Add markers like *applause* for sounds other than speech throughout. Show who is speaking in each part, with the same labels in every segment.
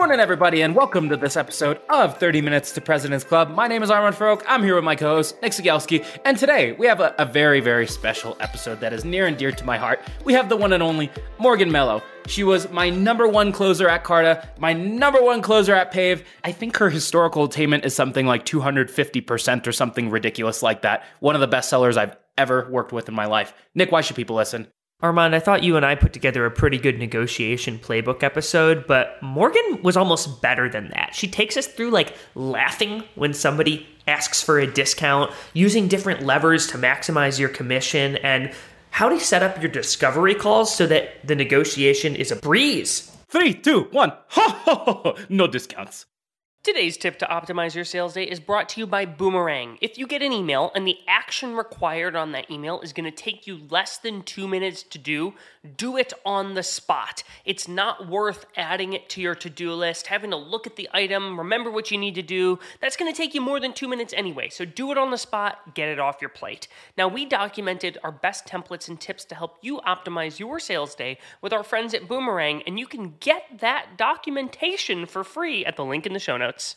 Speaker 1: Morning, everybody, and welcome to this episode of 30 Minutes to President's Club. My name is Armand Farrokh. I'm here with my co host, Nick Cegelski, and today we have a, a, very, very special episode that is near and dear to my heart. We have the one and only Morgan Mello. She was my number one closer at Carta, my number one closer at Pave. I think her historical attainment is something like 250% or something ridiculous like that. One of the best sellers I've ever worked with in my life. Nick, why should people listen?
Speaker 2: Armand, I thought you and I put together a pretty good negotiation playbook episode, but Morgan was almost better than that. She takes us through like laughing when somebody asks for a discount, using different levers to maximize your commission, and how to set up your discovery calls so that the negotiation is a breeze.
Speaker 1: Three, two, one. *laughs* No discounts.
Speaker 3: Today's tip to optimize your sales day is brought to you by Boomerang. If you get an email and the action required on that email is going to take you less than two minutes to do, do it on the spot. It's not worth adding it to your to do list, having to look at the item, remember what you need to do. That's going to take you more than two minutes anyway, so do it on the spot, get it off your plate. Now, we documented our best templates and tips to help you optimize your sales day with our friends at Boomerang, and you can get that documentation for free at the link in the show notes.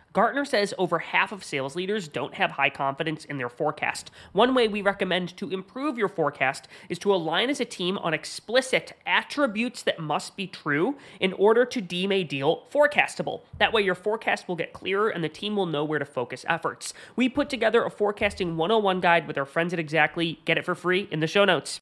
Speaker 3: Gartner says over half of sales leaders don't have high confidence in their forecast. One way we recommend to improve your forecast is to align as a team on explicit attributes that must be true in order to deem a deal forecastable. That way, your forecast will get clearer and the team will know where to focus efforts. We put together a forecasting 101 guide with our friends at Exactly. Get it for free in the show notes.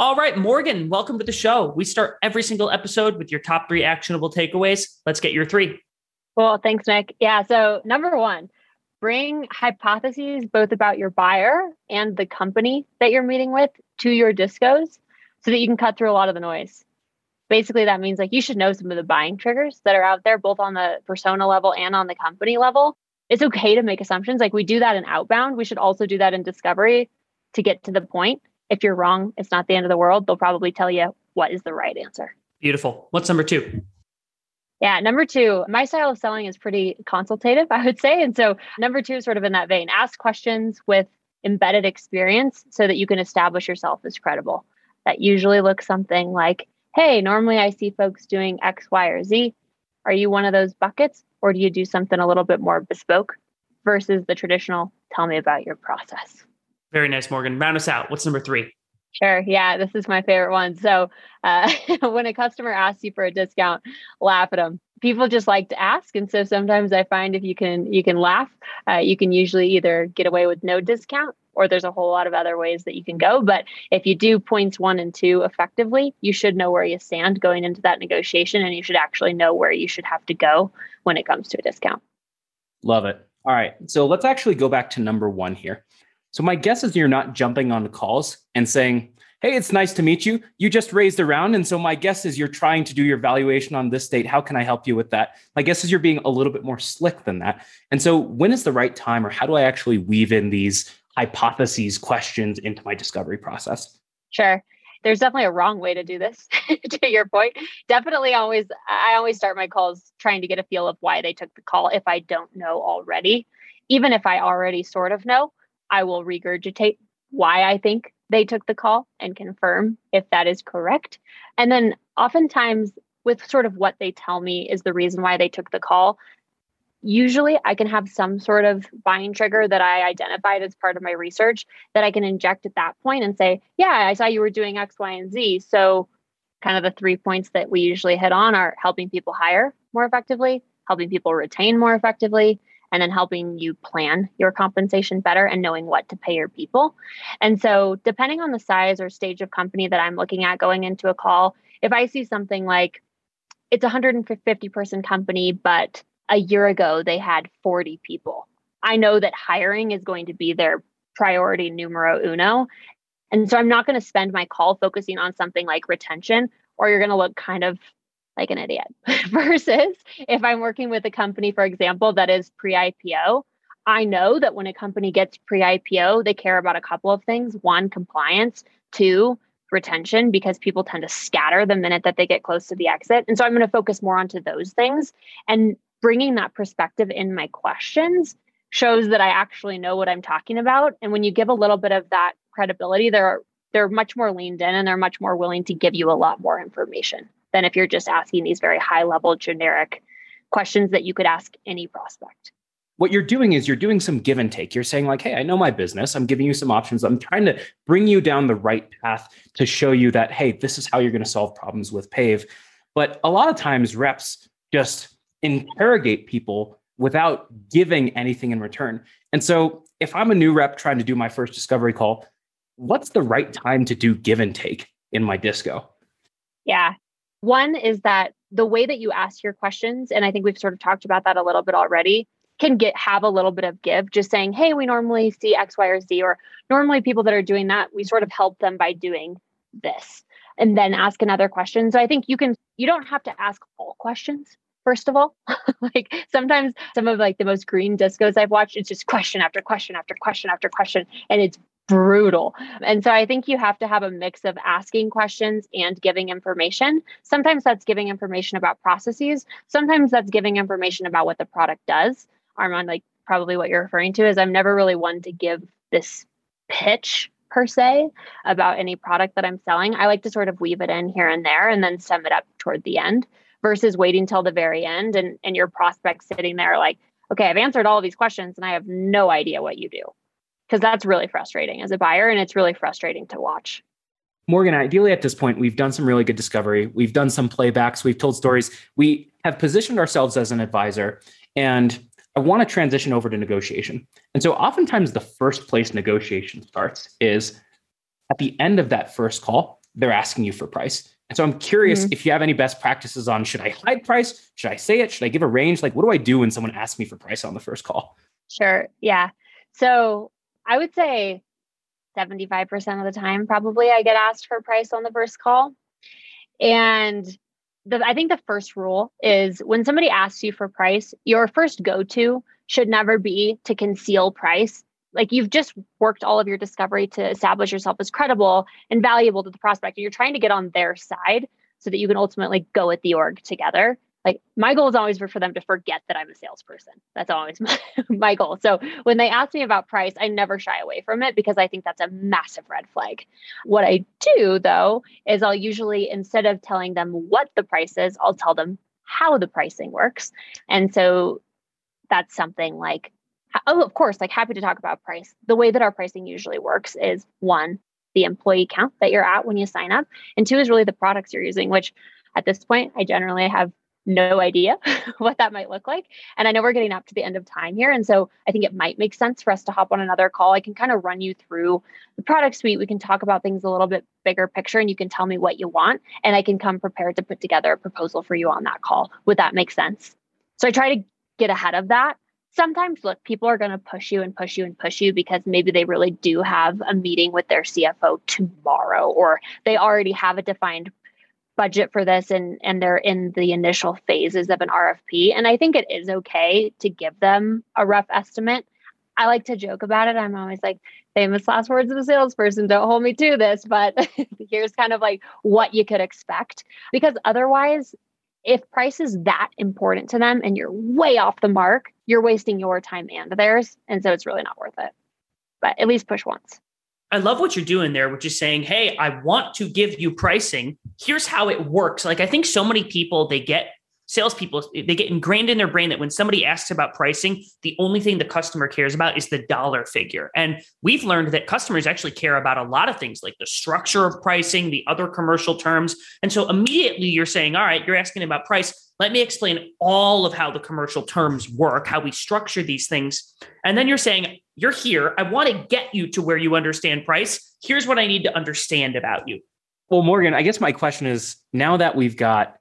Speaker 2: All right, Morgan, welcome to the show. We start every single episode with your top three actionable takeaways. Let's get your three.
Speaker 4: Well, thanks, Nick. Yeah. So, number one, bring hypotheses both about your buyer and the company that you're meeting with to your discos so that you can cut through a lot of the noise. Basically, that means like you should know some of the buying triggers that are out there, both on the persona level and on the company level. It's okay to make assumptions. Like we do that in outbound. We should also do that in discovery to get to the point if you're wrong, it's not the end of the world. They'll probably tell you what is the right answer.
Speaker 2: Beautiful. What's number two?
Speaker 4: Yeah, number two, my style of selling is pretty consultative, *laughs* I would say. And so, number two is sort of in that vein ask questions with embedded experience so that you can establish yourself as credible. That usually looks something like, hey, normally I see folks doing X, Y, or Z. Are you one of those buckets? Or do you do something a little bit more bespoke versus the traditional, tell me about your process?
Speaker 2: Very nice, Morgan. Round us out. What's number three?
Speaker 4: Sure. Yeah, this is my favorite one. So, uh, *laughs* when a customer asks you for a discount, laugh at them. People just like to ask, and so sometimes I find if you can you can laugh, uh, you can usually either get away with no discount, or there's a whole lot of other ways that you can go. But if you do points one and two effectively, you should know where you stand going into that negotiation, and you should actually know where you should have to go when it comes to a discount.
Speaker 1: Love it. All right, so let's actually go back to number one here. So my guess is you're not jumping on the calls and saying, "Hey, it's nice to meet you. You just raised a round." And so my guess is you're trying to do your valuation on this date. How can I help you with that? My guess is you're being a little bit more slick than that. And so when is the right time or how do I actually weave in these hypotheses questions into my discovery process?
Speaker 4: Sure. There's definitely a wrong way to do this *laughs* to your point. Definitely always I always start my calls trying to get a feel of why they took the call if I don't know already. Even if I already sort of know, I will regurgitate why I think they took the call and confirm if that is correct. And then oftentimes, with sort of what they tell me is the reason why they took the call, usually I can have some sort of buying trigger that I identified as part of my research that I can inject at that point and say, yeah, I saw you were doing X, Y, and Z. So, kind of the three points that we usually hit on are helping people hire more effectively, helping people retain more effectively, and then helping you plan your compensation better and knowing what to pay your people. And so, depending on the size or stage of company that I'm looking at going into a call, if I see something like it's a 150 person company, but a year ago they had 40 people, I know that hiring is going to be their priority numero uno. And so, I'm not going to spend my call focusing on something like retention, or you're going to look kind of like an idiot *laughs* versus if I'm working with a company, for example, that is pre IPO. I know that when a company gets pre IPO, they care about a couple of things one, compliance, two, retention, because people tend to scatter the minute that they get close to the exit. And so I'm going to focus more onto those things. And bringing that perspective in my questions shows that I actually know what I'm talking about. And when you give a little bit of that credibility, they're they're much more leaned in and they're much more willing to give you a lot more information than if you're just asking these very high level generic questions that you could ask any prospect
Speaker 1: what you're doing is you're doing some give and take. You're saying, like, hey, I know my business. I'm giving you some options. I'm trying to bring you down the right path to show you that, hey, this is how you're going to solve problems with Pave. But a lot of times, reps just interrogate people without giving anything in return. And so, if I'm a new rep trying to do my first discovery call, what's the right time to do give and take in my disco?
Speaker 4: Yeah, one is that the way that you ask your questions, and I think we've sort of talked about that a little bit already, can get have a little bit of give. Just saying, hey, we normally see X, Y, or Z, or normally people that are doing that, we sort of help them by doing this. And then ask another question. So I think you can you don't have to ask all questions first of all *laughs* like sometimes some of like the most green discos i've watched it's just question after question after question after question and it's brutal. And so I think you have to have a mix of asking questions and giving information. Sometimes that's giving information about processes, sometimes that's giving information about what the product does. Armand, like probably what you're referring to is I'm never really one to give this pitch per se about any product that I'm selling. I like to sort of weave it in here and there and then sum it up toward the end versus waiting till the very end and, and your prospect sitting there like, okay, I've answered all of these questions and I have no idea what you do because that's really frustrating as a buyer and it's really frustrating to watch.
Speaker 1: Morgan, ideally at this point, we've done some really good discovery. We've done some playbacks. We've told stories. We have positioned ourselves as an advisor. And I want to transition over to negotiation. And so oftentimes the first place negotiation starts is at the end of that first call, they're asking you for price. And so I'm curious mm-hmm. if you have any best practices on should I hide price? Should I say it? Should I give a range? Like, what do I do when someone asks me for price on the first call?
Speaker 4: Sure. Yeah. So I would say 75% of the time, probably I get asked for price on the first call. And the, I think the first rule is when somebody asks you for price, your first go to should never be to conceal price. Like you've just worked all of your discovery to establish yourself as credible and valuable to the prospect. And you're trying to get on their side so that you can ultimately go at the org together like my goal is always for, them to forget that I'm a salesperson. That's always *laughs* my, my goal. So when they ask me about price, I never shy away from it because I think that's a massive red flag. What I do though is I'll usually instead of telling them what the price is, I'll tell them how the pricing works. And so that's something like oh of course like happy to talk about price. The way that our pricing usually works is one the employee count that you're at when you sign up. And two is really the products you're using, which at this point, I generally have no idea *laughs* what that might look like. And I know we're getting up to the end of time here. And so I think it might make sense for us to hop on another call. I can kind of run you through the product suite. We can talk about things a little bit bigger picture and you can tell me what you want. And I can come prepared to put together a proposal for you on that call. Would that make sense? So I try to get ahead of that. Sometimes, look, people are going to push you and push you and push you because maybe they really do have a meeting with their CFO tomorrow, or they already have a defined budget for this and and they're in the initial phases of an RFP and I think it is okay to give them a rough estimate. I like to joke about it. I'm always like famous last words of a salesperson don't hold me to this, but *laughs* here's kind of like what you could expect because otherwise if price is that important to them and you're way off the mark, you're wasting your time and theirs and so it's really not worth it. But at least push once.
Speaker 2: I love what you're doing there, which is saying, Hey, I want to give you pricing. Here's how it works. Like, I think so many people, they get salespeople, they get ingrained in their brain that when somebody asks about pricing, the only thing the customer cares about is the dollar figure. And we've learned that customers actually care about a lot of things like the structure of pricing, the other commercial terms. And so immediately you're saying, all right, you're asking about price. Let me explain all of how the commercial terms work, how we structure these things. And then you're saying, you're here. I want to get you to where you understand price. Here's what I need to understand about you.
Speaker 1: Well, Morgan, I guess my question is now that we've got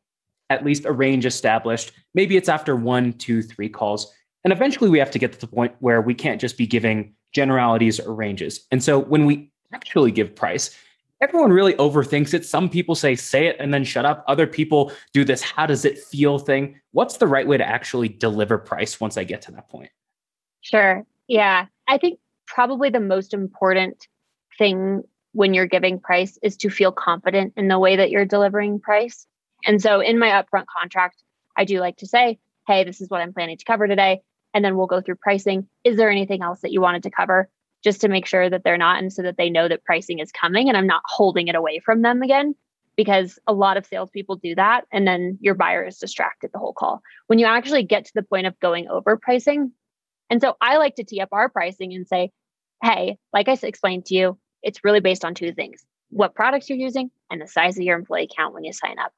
Speaker 1: at least a range established. Maybe it's after one, two, three calls. And eventually we have to get to the point where we can't just be giving generalities or ranges. And so when we actually give price, everyone really overthinks it. Some people say, say it and then shut up. Other people do this, how does it feel thing. What's the right way to actually deliver price once I get to that point?
Speaker 4: Sure. Yeah. I think probably the most important thing when you're giving price is to feel confident in the way that you're delivering price. And so in my upfront contract, I do like to say, hey, this is what I'm planning to cover today. And then we'll go through pricing. Is there anything else that you wanted to cover? Just to make sure that they're not, and so that they know that pricing is coming and I'm not holding it away from them again. Because a lot of salespeople do that. And then your buyer is distracted the whole call. When you actually get to the point of going over pricing. And so I like to tee up our pricing and say, hey, like I explained to you, it's really based on two things what products you're using and the size of your employee count when you sign up.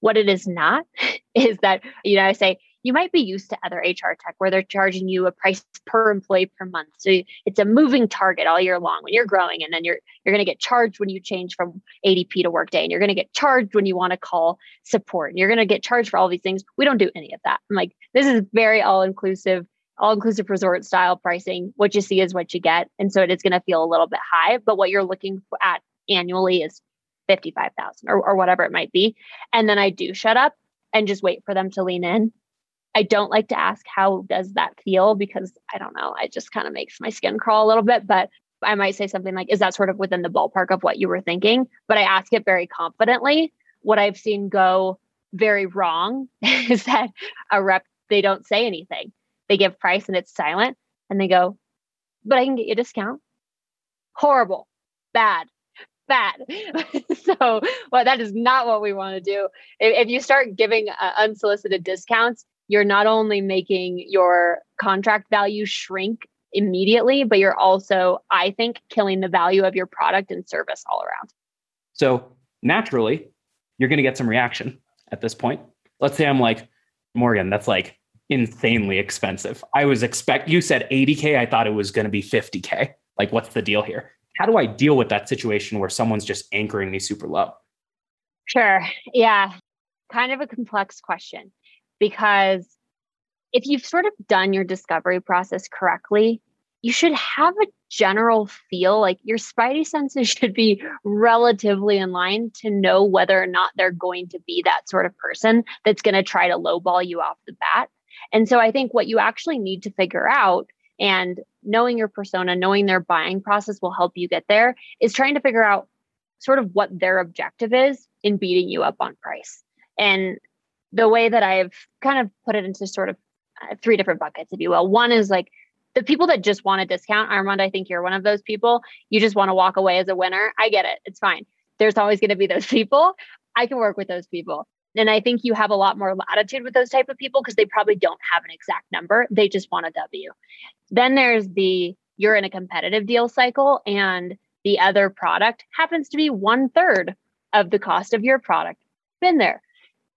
Speaker 4: What it is not *laughs* is that, you know, I say, you might be used to other HR tech where they're charging you a price per employee per month. So it's a moving target all year long when you're growing, and then you're you're going to get charged when you change from ADP to Workday, and you're going to get charged when you want to call support, and you're going to get charged for all these things. We don't do any of that. I'm like, this is very all inclusive, all inclusive resort style pricing. What you see is what you get, and so it is going to feel a little bit high, but what you're looking at annually is 55,000 or, or whatever it might be. And then I do shut up and just wait for them to lean in. I don't like to ask how does that feel because I don't know, it just kind of makes my skin crawl a little bit, but I might say something like is that sort of within the ballpark of what you were thinking, but I ask it very confidently. What I've seen go very wrong *laughs* is that a rep they don't say anything. They give price and it's silent and they go, "But I can get you a discount." Horrible. Bad bad. *laughs* so, well, that is not what we want to do. If, if you start giving uh, unsolicited discounts, you're not only making your contract value shrink immediately, but you're also, I think, killing the value of your product and service all around.
Speaker 1: So, naturally, you're going to get some reaction at this point. Let's say I'm like, Morgan, that's like insanely expensive. I was expect you said 80k, I thought it was going to be 50k. Like what's the deal here? how do I deal with that situation where someone's just anchoring me super low?
Speaker 4: Sure. Yeah. Kind of a complex question because if you've sort of done your discovery process correctly, you should have a general feel like your spidey senses *laughs* should be relatively in line to know whether or not they're going to be that sort of person that's going to try to lowball you off the bat. And so I think what you actually need to figure out and knowing your persona, knowing their buying process will help you get there, is trying to figure out sort of what their objective is in beating you up on price. And the way that I've kind of put it into sort of uh, three different buckets, if you will. One is like the people that just want a discount. Armand, I think you're one of those people. You just want to walk away as a winner. I get it. It's fine. There's always going to be those *laughs* people. I can work with those people. And I think you have a lot more latitude with those type of people because they probably don't have an exact number. They just want a W. Then there's the you're in a competitive deal cycle and the other product happens to be one third of the cost of your product. Been there.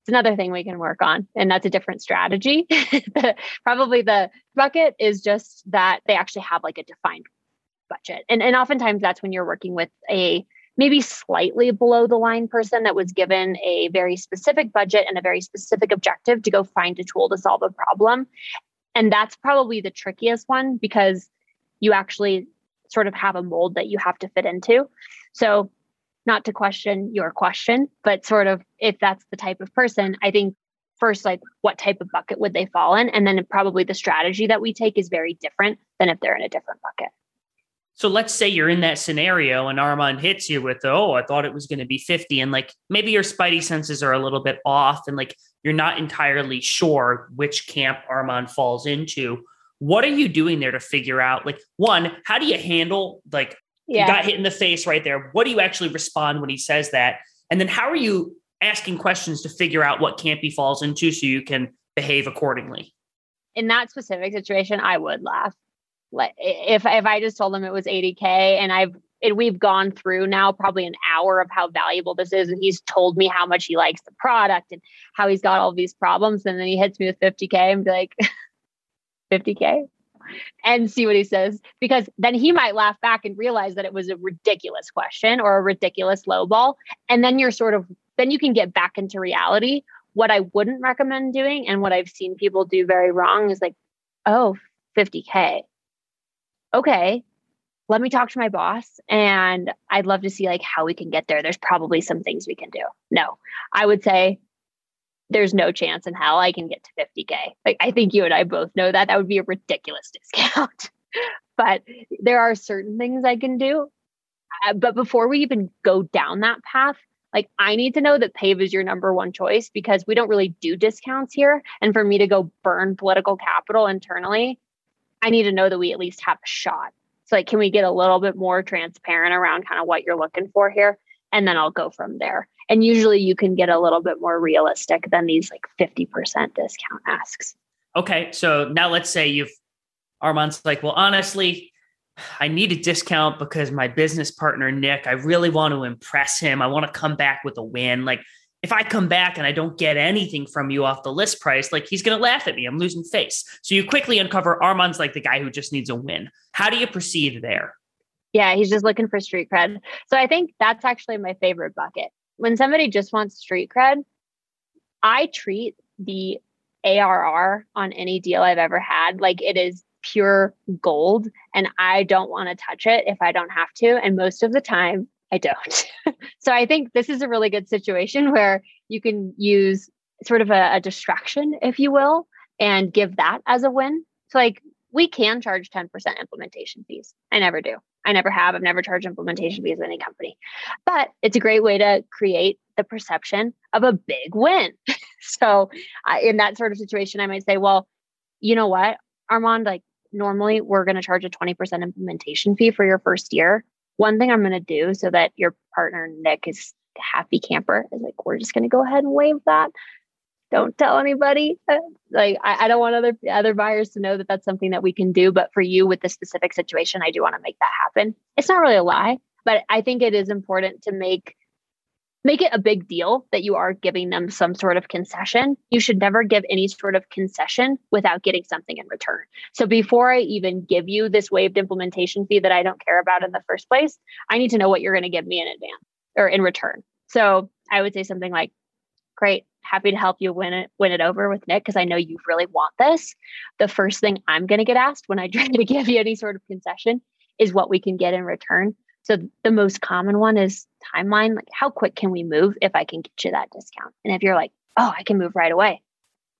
Speaker 4: It's another thing we can work on, and that's a different strategy. *laughs* Probably the bucket is just that they actually have like a defined budget. And, and oftentimes that's when you're working with a maybe slightly below the line person that was given a very specific budget and a very specific objective to go find a tool to solve a problem. And that's probably the trickiest one because you actually sort of have a mold that you have to fit into. So, not to question your question, but sort of if that's the type of person, I think first, like what type of bucket would they fall in? And then probably the strategy that we take is very different than if they're in a different bucket.
Speaker 2: So let's say you're in that scenario and Armand hits you with, oh, I thought it was going to be 50. And like maybe your spidey senses are a little bit off and like you're not entirely sure which camp Armand falls into. What are you doing there to figure out? Like, one, how do you handle like yeah. you got hit in the face right there? What do you actually respond when he says that? And then how are you asking questions to figure out what camp he falls into so you can behave accordingly?
Speaker 4: In that specific situation, I would laugh. Like if if I just told him it was 80k and I've and we've gone through now probably an hour of how valuable this is and he's told me how much he likes the product and how he's got all these problems and then he hits me with 50k and be like *laughs* 50k and see what he says. Because then he might laugh back and realize that it was a ridiculous question or a ridiculous low ball and then you're sort of then you can get back into reality. What i wouldn't recommend doing and what i've seen people do very wrong is like oh 50k okay let me talk to my boss and i'd love to see like how we can get there there's probably some things we can do no i would say there's no chance in hell I can get to 50K. Like, I think you and I both know that that would be a ridiculous *laughs* discount. but there are certain things I can do. Uh, but before we even go down that path, like I need to know that PAVE is your number one choice because we don't really do discounts here. And for me to go burn political capital internally, I need to know that we at least have a shot. So, like, can we get a little bit more transparent around kind of what you're looking for here? And then I'll go from there. And usually you can get a little bit more realistic than these like 50% discount asks.
Speaker 2: Okay. So now let's say you've, Armand's like, well, honestly, I need a discount because my business partner, Nick, I really want to impress him. I want to come back with a win. Like, if I come back and I don't get anything from you off the list price, like he's going to laugh at me. I'm losing face. So you quickly uncover Armand's like the guy who just needs a win. How do you proceed there?
Speaker 4: Yeah, he's just looking for street cred. So I think that's actually my favorite bucket when somebody just wants street cred, I treat the ARR on any deal I've ever had like it is pure gold and I don't want to touch it if I don't have to. And most of the time, I don't. *laughs* so I think this is a really good situation where you can use sort of a, a, distraction, if you will, and give that as a win. So, like, we can charge 10% implementation fees. I never do. I never have. I've never charged implementation fees in any company. But it's a great way to create the perception of a big win. *laughs* so, in that sort of situation, I might say, well, you know what, Armand, like normally we're going to charge a 20% implementation fee for your first year. One thing I'm going to do so that your partner, Nick, is happy camper is like, we're just going to go ahead and waive that don't tell anybody. Uh, like I, I, don't want other other buyers to know that that's something that we can do. But for you with this specific situation, I do want to make that happen. It's not really a lie, but I think it is important to make make it a big deal that you are giving them some sort of concession. You should never give any sort of concession without getting something in return. So before I even give you this waived implementation fee that I don't care about in the first place, I need to know what you're going to give me in advance or in return. So I would say something like, great, happy to help you win it win it over with Nick because I know you really want this. The first thing I'm going to get asked when I *laughs* try to give you any sort of concession is what we can get in return. So the most common one is timeline. Like how quick can we move if I can get you that discount? And if you're like, oh, I can move right away,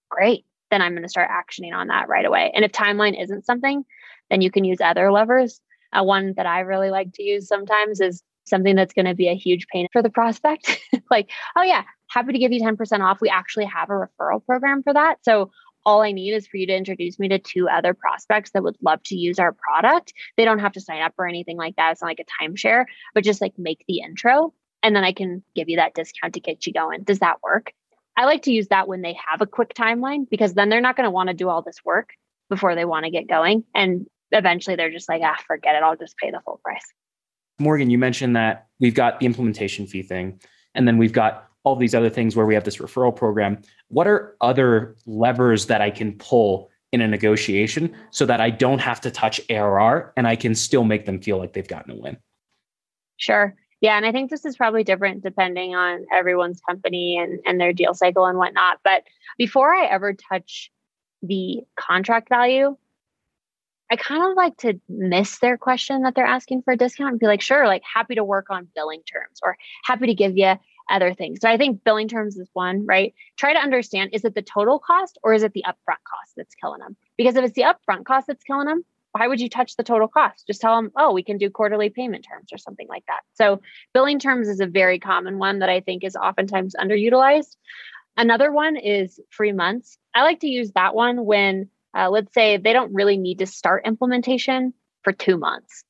Speaker 4: great. Then I'm going to start actioning on that right away. And if timeline isn't something, then you can use other levers. Uh, one that I really like to use sometimes is something that's going to be a huge pain for the prospect. *laughs* like, oh yeah, happy to give you 10% off. We actually have a referral program for that. So all I need is for you to introduce me to two other prospects that would love to use our product. They don't have to sign up or anything like that. It's not like a timeshare, but just like make the intro and then I can give you that discount to get you going. Does that work? I like to use that when they have a quick timeline because then they're not going to want to do all this work before they want to get going. And eventually they're just like, ah, forget it. I'll just pay the full price.
Speaker 1: Morgan, you mentioned that we've got the implementation fee thing, and then we've got all these other things where we have this referral program. What are other levers that I can pull in a negotiation so that I don't have to touch ARR and I can still make them feel like they've gotten a win?
Speaker 4: Sure. Yeah, and I think this is probably different depending on everyone's company and, and their deal cycle and whatnot. But before I ever touch the contract value, I kind of like to miss their question that they're asking for a discount and be like, sure, like happy to work on billing terms or happy to give you other things. So I think billing terms is one, right? Try to understand is it the total cost or is it the upfront cost that's killing them? Because if it's the upfront cost that's killing them, why would you touch the total cost? Just tell them, oh, we can do quarterly payment terms or something like that. So billing terms is a very common one that I think is oftentimes underutilized. Another one is free months. I like to use that one when, uh, let's say, they don't really need to start implementation for two months,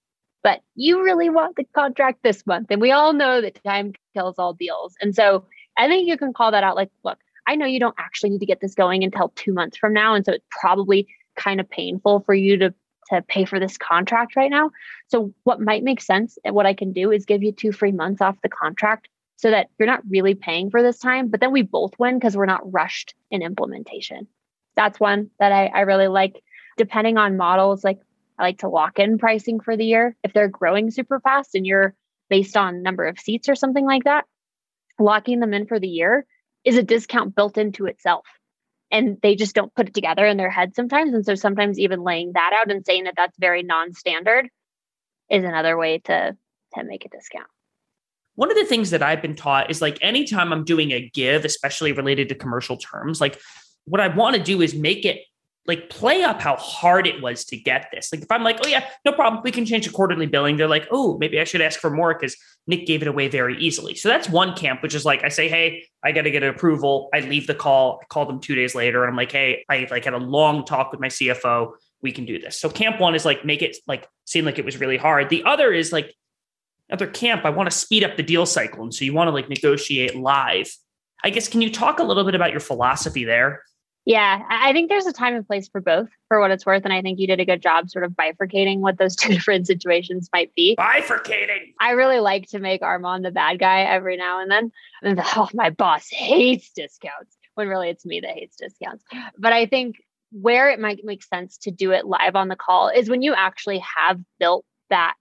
Speaker 4: but you really want the contract this month. And we all know that time kills all deals. And so I think you can call that out like, look, I know you don't actually need to get this going until two months from now. And so it's probably kind of painful for you to to pay for this contract right now. So what might make sense and what I can do is give you two free months off the contract so that you're not really paying for this time, but then we both win because we're not rushed in implementation. That's one that I, I really like. Depending on models, like I like to lock in pricing for the year. If they're growing super fast and you're based on number of seats or something like that, locking them in for the year is a discount built into itself. And they just don't put it together in their head sometimes. And so sometimes even laying that out and saying that that's very non standard is another way to, to make a discount
Speaker 2: one of the things that I've been taught is like anytime I'm doing a give, especially related to commercial terms, like what I want to do is make it like play up how hard it was to get this. Like if I'm like, oh yeah, no problem, we can change the quarterly billing. They're like, oh, maybe I should ask for more because Nick gave it away very easily. So that's one camp, which is like I say, hey, I got to get an approval. I leave the call. I call them two days later, and I'm like, hey, I like had a long talk with my CFO. We can do this. So camp one is like make it like seem like it was really hard. The other is like other camp, I want to speed up the deal cycle. And so you want to like negotiate live. I guess, can you talk a little bit about your philosophy there?
Speaker 4: Yeah, I think there's a time and place for both for what it's worth. And I think you did a good job sort of bifurcating what those *laughs* two different situations might be.
Speaker 2: Bifurcating.
Speaker 4: I really like to make Armand the bad guy every now and then. And *laughs* oh, my boss hates discounts when really it's me that hates discounts. But I think where it might make sense to do it live on the call is when you actually have built that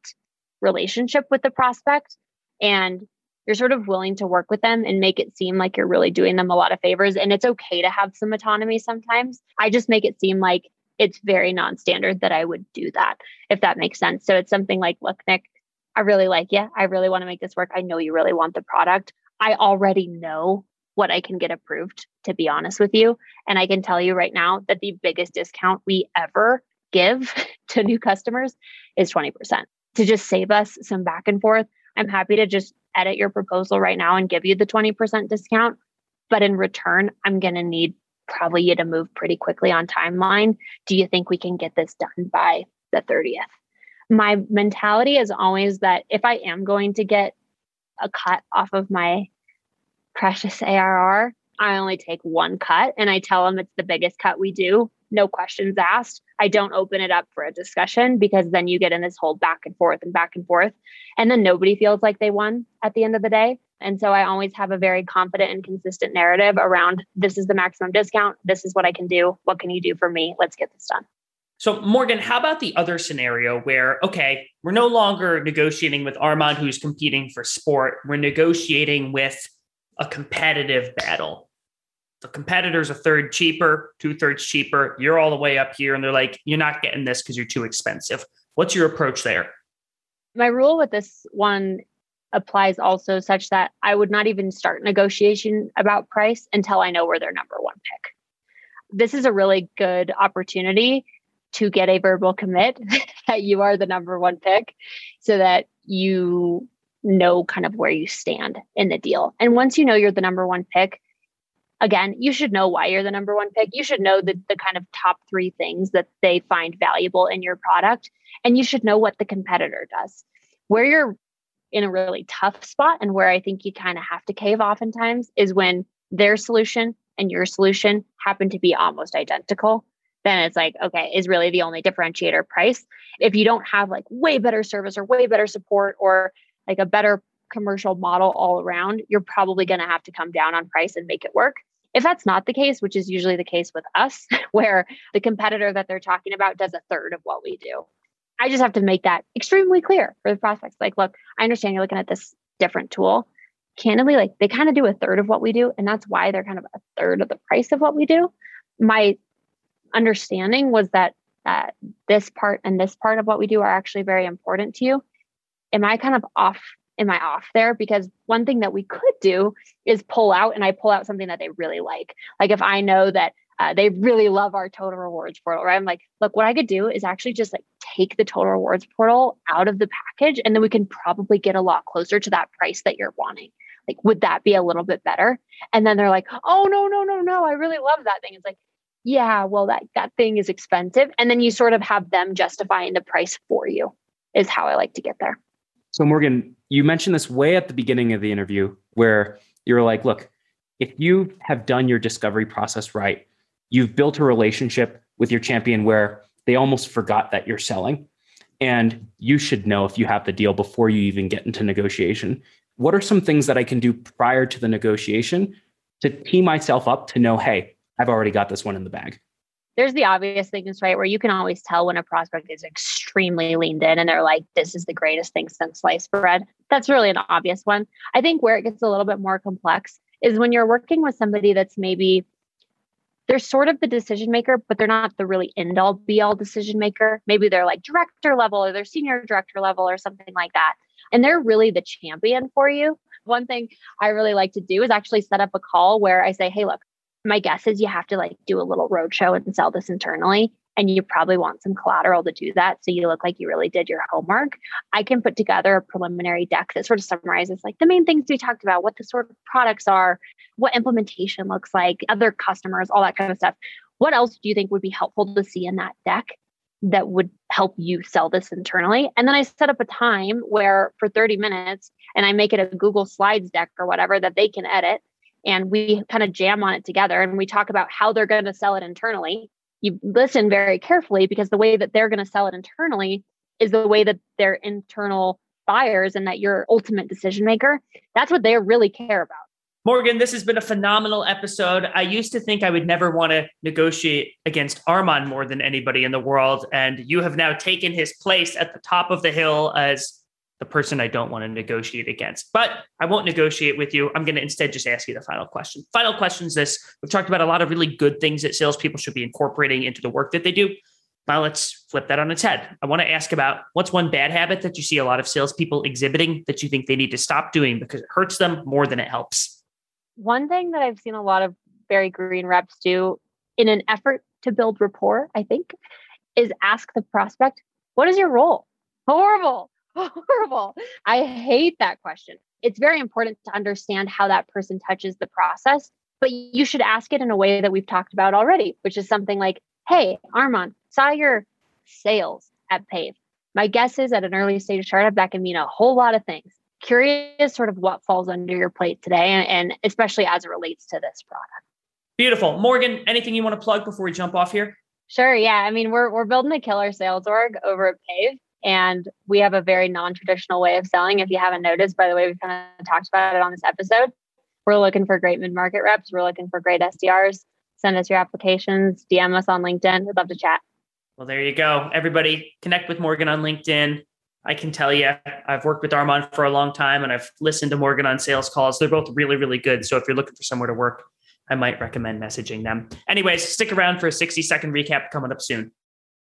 Speaker 4: relationship with the prospect and you're sort of willing to work with them and make it seem like you're really doing them a lot of favors. And it's okay to have some autonomy sometimes. I just make it seem like it's very non standard that I would do that, if that makes sense. So it's something like, look, Nick, I really like you. I really want to make this work. I know you really want the product. I already know what I can get approved, to be honest with you. And I can tell you right now that the biggest discount we ever give *laughs* to new customers is 20% to just save us some back and forth, I'm happy to just edit your proposal right now and give you the 20% discount. But in return, I'm going to need probably you to move pretty quickly on timeline. Do you think we can get this done by the 30th? My mentality is always that if I am going to get a cut off of my precious ARR, I only take one cut and I tell them it's the biggest cut we do no questions asked. I don't open it up for a discussion because then you get in this whole back and forth and back and forth. And then nobody feels like they won at the end of the day. And so I always have a very confident and consistent narrative around this is the maximum discount. This is what I can do. What can you do for me? Let's get this done.
Speaker 2: So, Morgan, how about the other scenario where, okay, we're no longer negotiating with Armand, who's competing for sport. We're negotiating with a competitive battle the competitor's a third cheaper, two thirds cheaper. You're all the way up here, and they're like, you're not getting this because you're too expensive. What's your approach there?
Speaker 4: My rule with this one applies also such that I would not even start negotiation about price until I know we're their number one pick. This is a really good opportunity to get a verbal commit *laughs* that you are the number one pick so that you know kind of where you stand in the deal. And once you know you're the number one pick, again, you should know why you're the number one pick. You should know the, the kind of top three things that they find valuable in your product. And you should know what the competitor does. Where you're in a really tough spot and where I think you kind of have to cave oftentimes is when their solution and your solution happen to be almost identical. then it's like, okay, is really the only differentiator price. If you don't have like way better service or way better support or like a better commercial model all around, you're probably going to have to come down on price and make it work. If that's not the case, which is usually the case with us, *laughs* where the competitor that they're talking about does a third of what we do, I just have to make that extremely clear for the prospects. Like, look, I understand you're looking at this different tool. Candidly, like they kind of do a third of what we do, and that's why they're kind of a third of the price of what we do. My understanding was that this part and this part of what we do are actually very important to you. Am I kind of off? Am I off there? Because one thing that we could do is pull out, and I pull out something that they really like. Like if I know that uh, they really love our total rewards portal, right? I'm like, look, what I could do is actually just like take the total rewards portal out of the package, and then we can probably get a lot closer to that price that you're wanting. Like, would that be a little bit better? And then they're like, oh no, no, no, no, I really love that thing. It's like, yeah, well, that that thing is expensive, and then you sort of have them justifying the price for you. Is how I like to get there.
Speaker 1: So Morgan, you mentioned this way at the beginning of the interview, where you were like, look, if you have done your discovery process right, you've built a relationship with your champion where they almost forgot that you're selling. And you should know if you have the deal before you even get into negotiation. What are some things that I can do prior to the negotiation to tee myself up to know, hey, I've already got this one in the bag.
Speaker 4: There's the obvious things, right? Where you can always tell when a prospect is extremely leaned in and they're like, this is the greatest thing since sliced bread. That's really an obvious one. I think where it gets a little bit more complex is when you're working with somebody that's maybe they're sort of the decision maker, but they're not the really end all be all decision maker. Maybe they're like director level or they're senior director level or something like that. And they're really the champion for you. One thing I really like to do is actually set up a call where I say, hey, look, my guess is you have to like do a little roadshow and sell this internally and you probably want some collateral to do that so you look like you really did your homework. I can put together a preliminary deck that sort of summarizes like the main things we talked about what the sort of products are what implementation looks like other customers all that kind of stuff. What else do you think would be helpful to see in that deck that would help you sell this internally? And then i set up a time where for 30 minutes and i make it a google slides deck or whatever that they can edit and we kind of jam on it together and we talk about how they're going to sell it internally. You listen very carefully because the way that they're going to sell it internally is the way that their internal buyers and that your ultimate decision maker, that's what they really care about.
Speaker 2: Morgan, this has been a phenomenal episode. I used to think I would never want to negotiate against Armand more than anybody in the world. And you have now taken his place at the top of the hill as the person I don't want to negotiate against. But I won't negotiate with you. I'm going to instead just ask you the final question. Final question is this We've talked about a lot of really good things that salespeople should be incorporating into the work that they do. Now let's flip that on its head. I want to ask about what's one bad habit that you see a lot of salespeople exhibiting that you think they need to stop doing because it hurts them more than it helps?
Speaker 4: One thing that I've seen a lot of very green reps do in an effort to build rapport, I think, is ask the prospect, What is your role? Horrible *laughs* horrible. I hate that question. It's very important to understand how that person touches the process, but you should ask it in a way that we've talked about already, which is something like, Hey, Armand, saw your sales at Pave. My guess is at an early stage startup, that can mean a whole lot of things. Curious sort of what falls under your plate today, and, and especially as it relates to this product.
Speaker 2: Beautiful. Morgan, anything you want to plug before we jump off here?
Speaker 4: Sure. Yeah. I mean, we're, we're building a killer sales org over at Pave. And we have a very non traditional way of selling. If you haven't noticed, by the way, we've kind of talked about it on this episode. We're looking for great mid market reps. We're looking for great SDRs. Send us your applications, DM us on LinkedIn. We'd love to chat.
Speaker 2: Well, there you go. Everybody connect with Morgan on LinkedIn. I can tell you, I've worked with Armand for a long time and I've listened to Morgan on sales calls. They're both really, really good. So if you're looking for somewhere to work, I might recommend messaging them. Anyways, stick around for a 60 second recap coming up soon.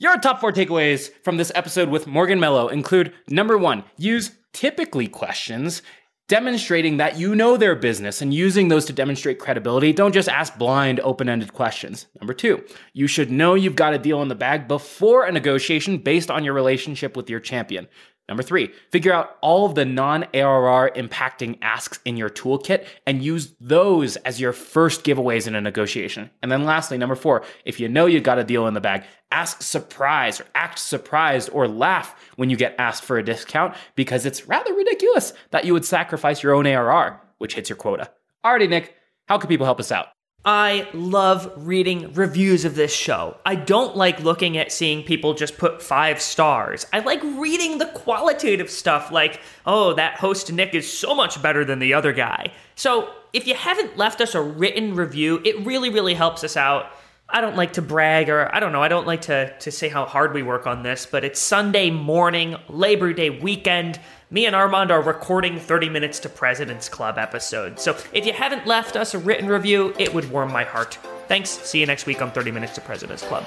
Speaker 1: Your top four takeaways from this episode with Morgan Mello include number one, use typically questions demonstrating that you know their business and using those to demonstrate credibility. Don't just ask blind, open ended questions. Number two, you should know you've got a deal in the bag before a negotiation based on your relationship with your champion. Number three, figure out all of the non ARR impacting asks in your toolkit and use those as your first giveaways in a negotiation. And then lastly, number four, if you know you got a deal in the bag, ask surprise or act surprised or laugh when you get asked for a discount because it's rather ridiculous that you would sacrifice your own ARR, which hits your quota. Alrighty, Nick, how can people help us out?
Speaker 2: I love reading reviews of this show. I don't like looking at seeing people just put five stars. I like reading the qualitative stuff like, oh, that host Nick is so much better than the other guy. So if you haven't left us a written review, it really, really helps us out. I don't like to brag or I don't know, I don't like to, to say how hard we work on this, but it's Sunday morning, Labor Day weekend. Me and Armand are recording 30 Minutes to President's Club episode. So if you haven't left us a written review, it would warm my heart. Thanks. See you next week on 30 Minutes to President's Club.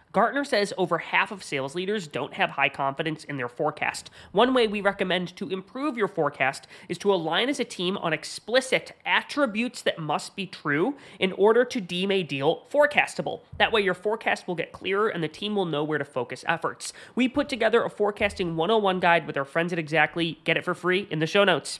Speaker 3: Gartner says over half of sales leaders don't have high confidence in their forecast. One way we recommend to improve your forecast is to align as a team on explicit attributes that must be true in order to deem a deal forecastable. That way, your forecast will get clearer and the team will know where to focus efforts. We put together a forecasting 101 guide with our friends at Xactly. Get it for free in the show notes.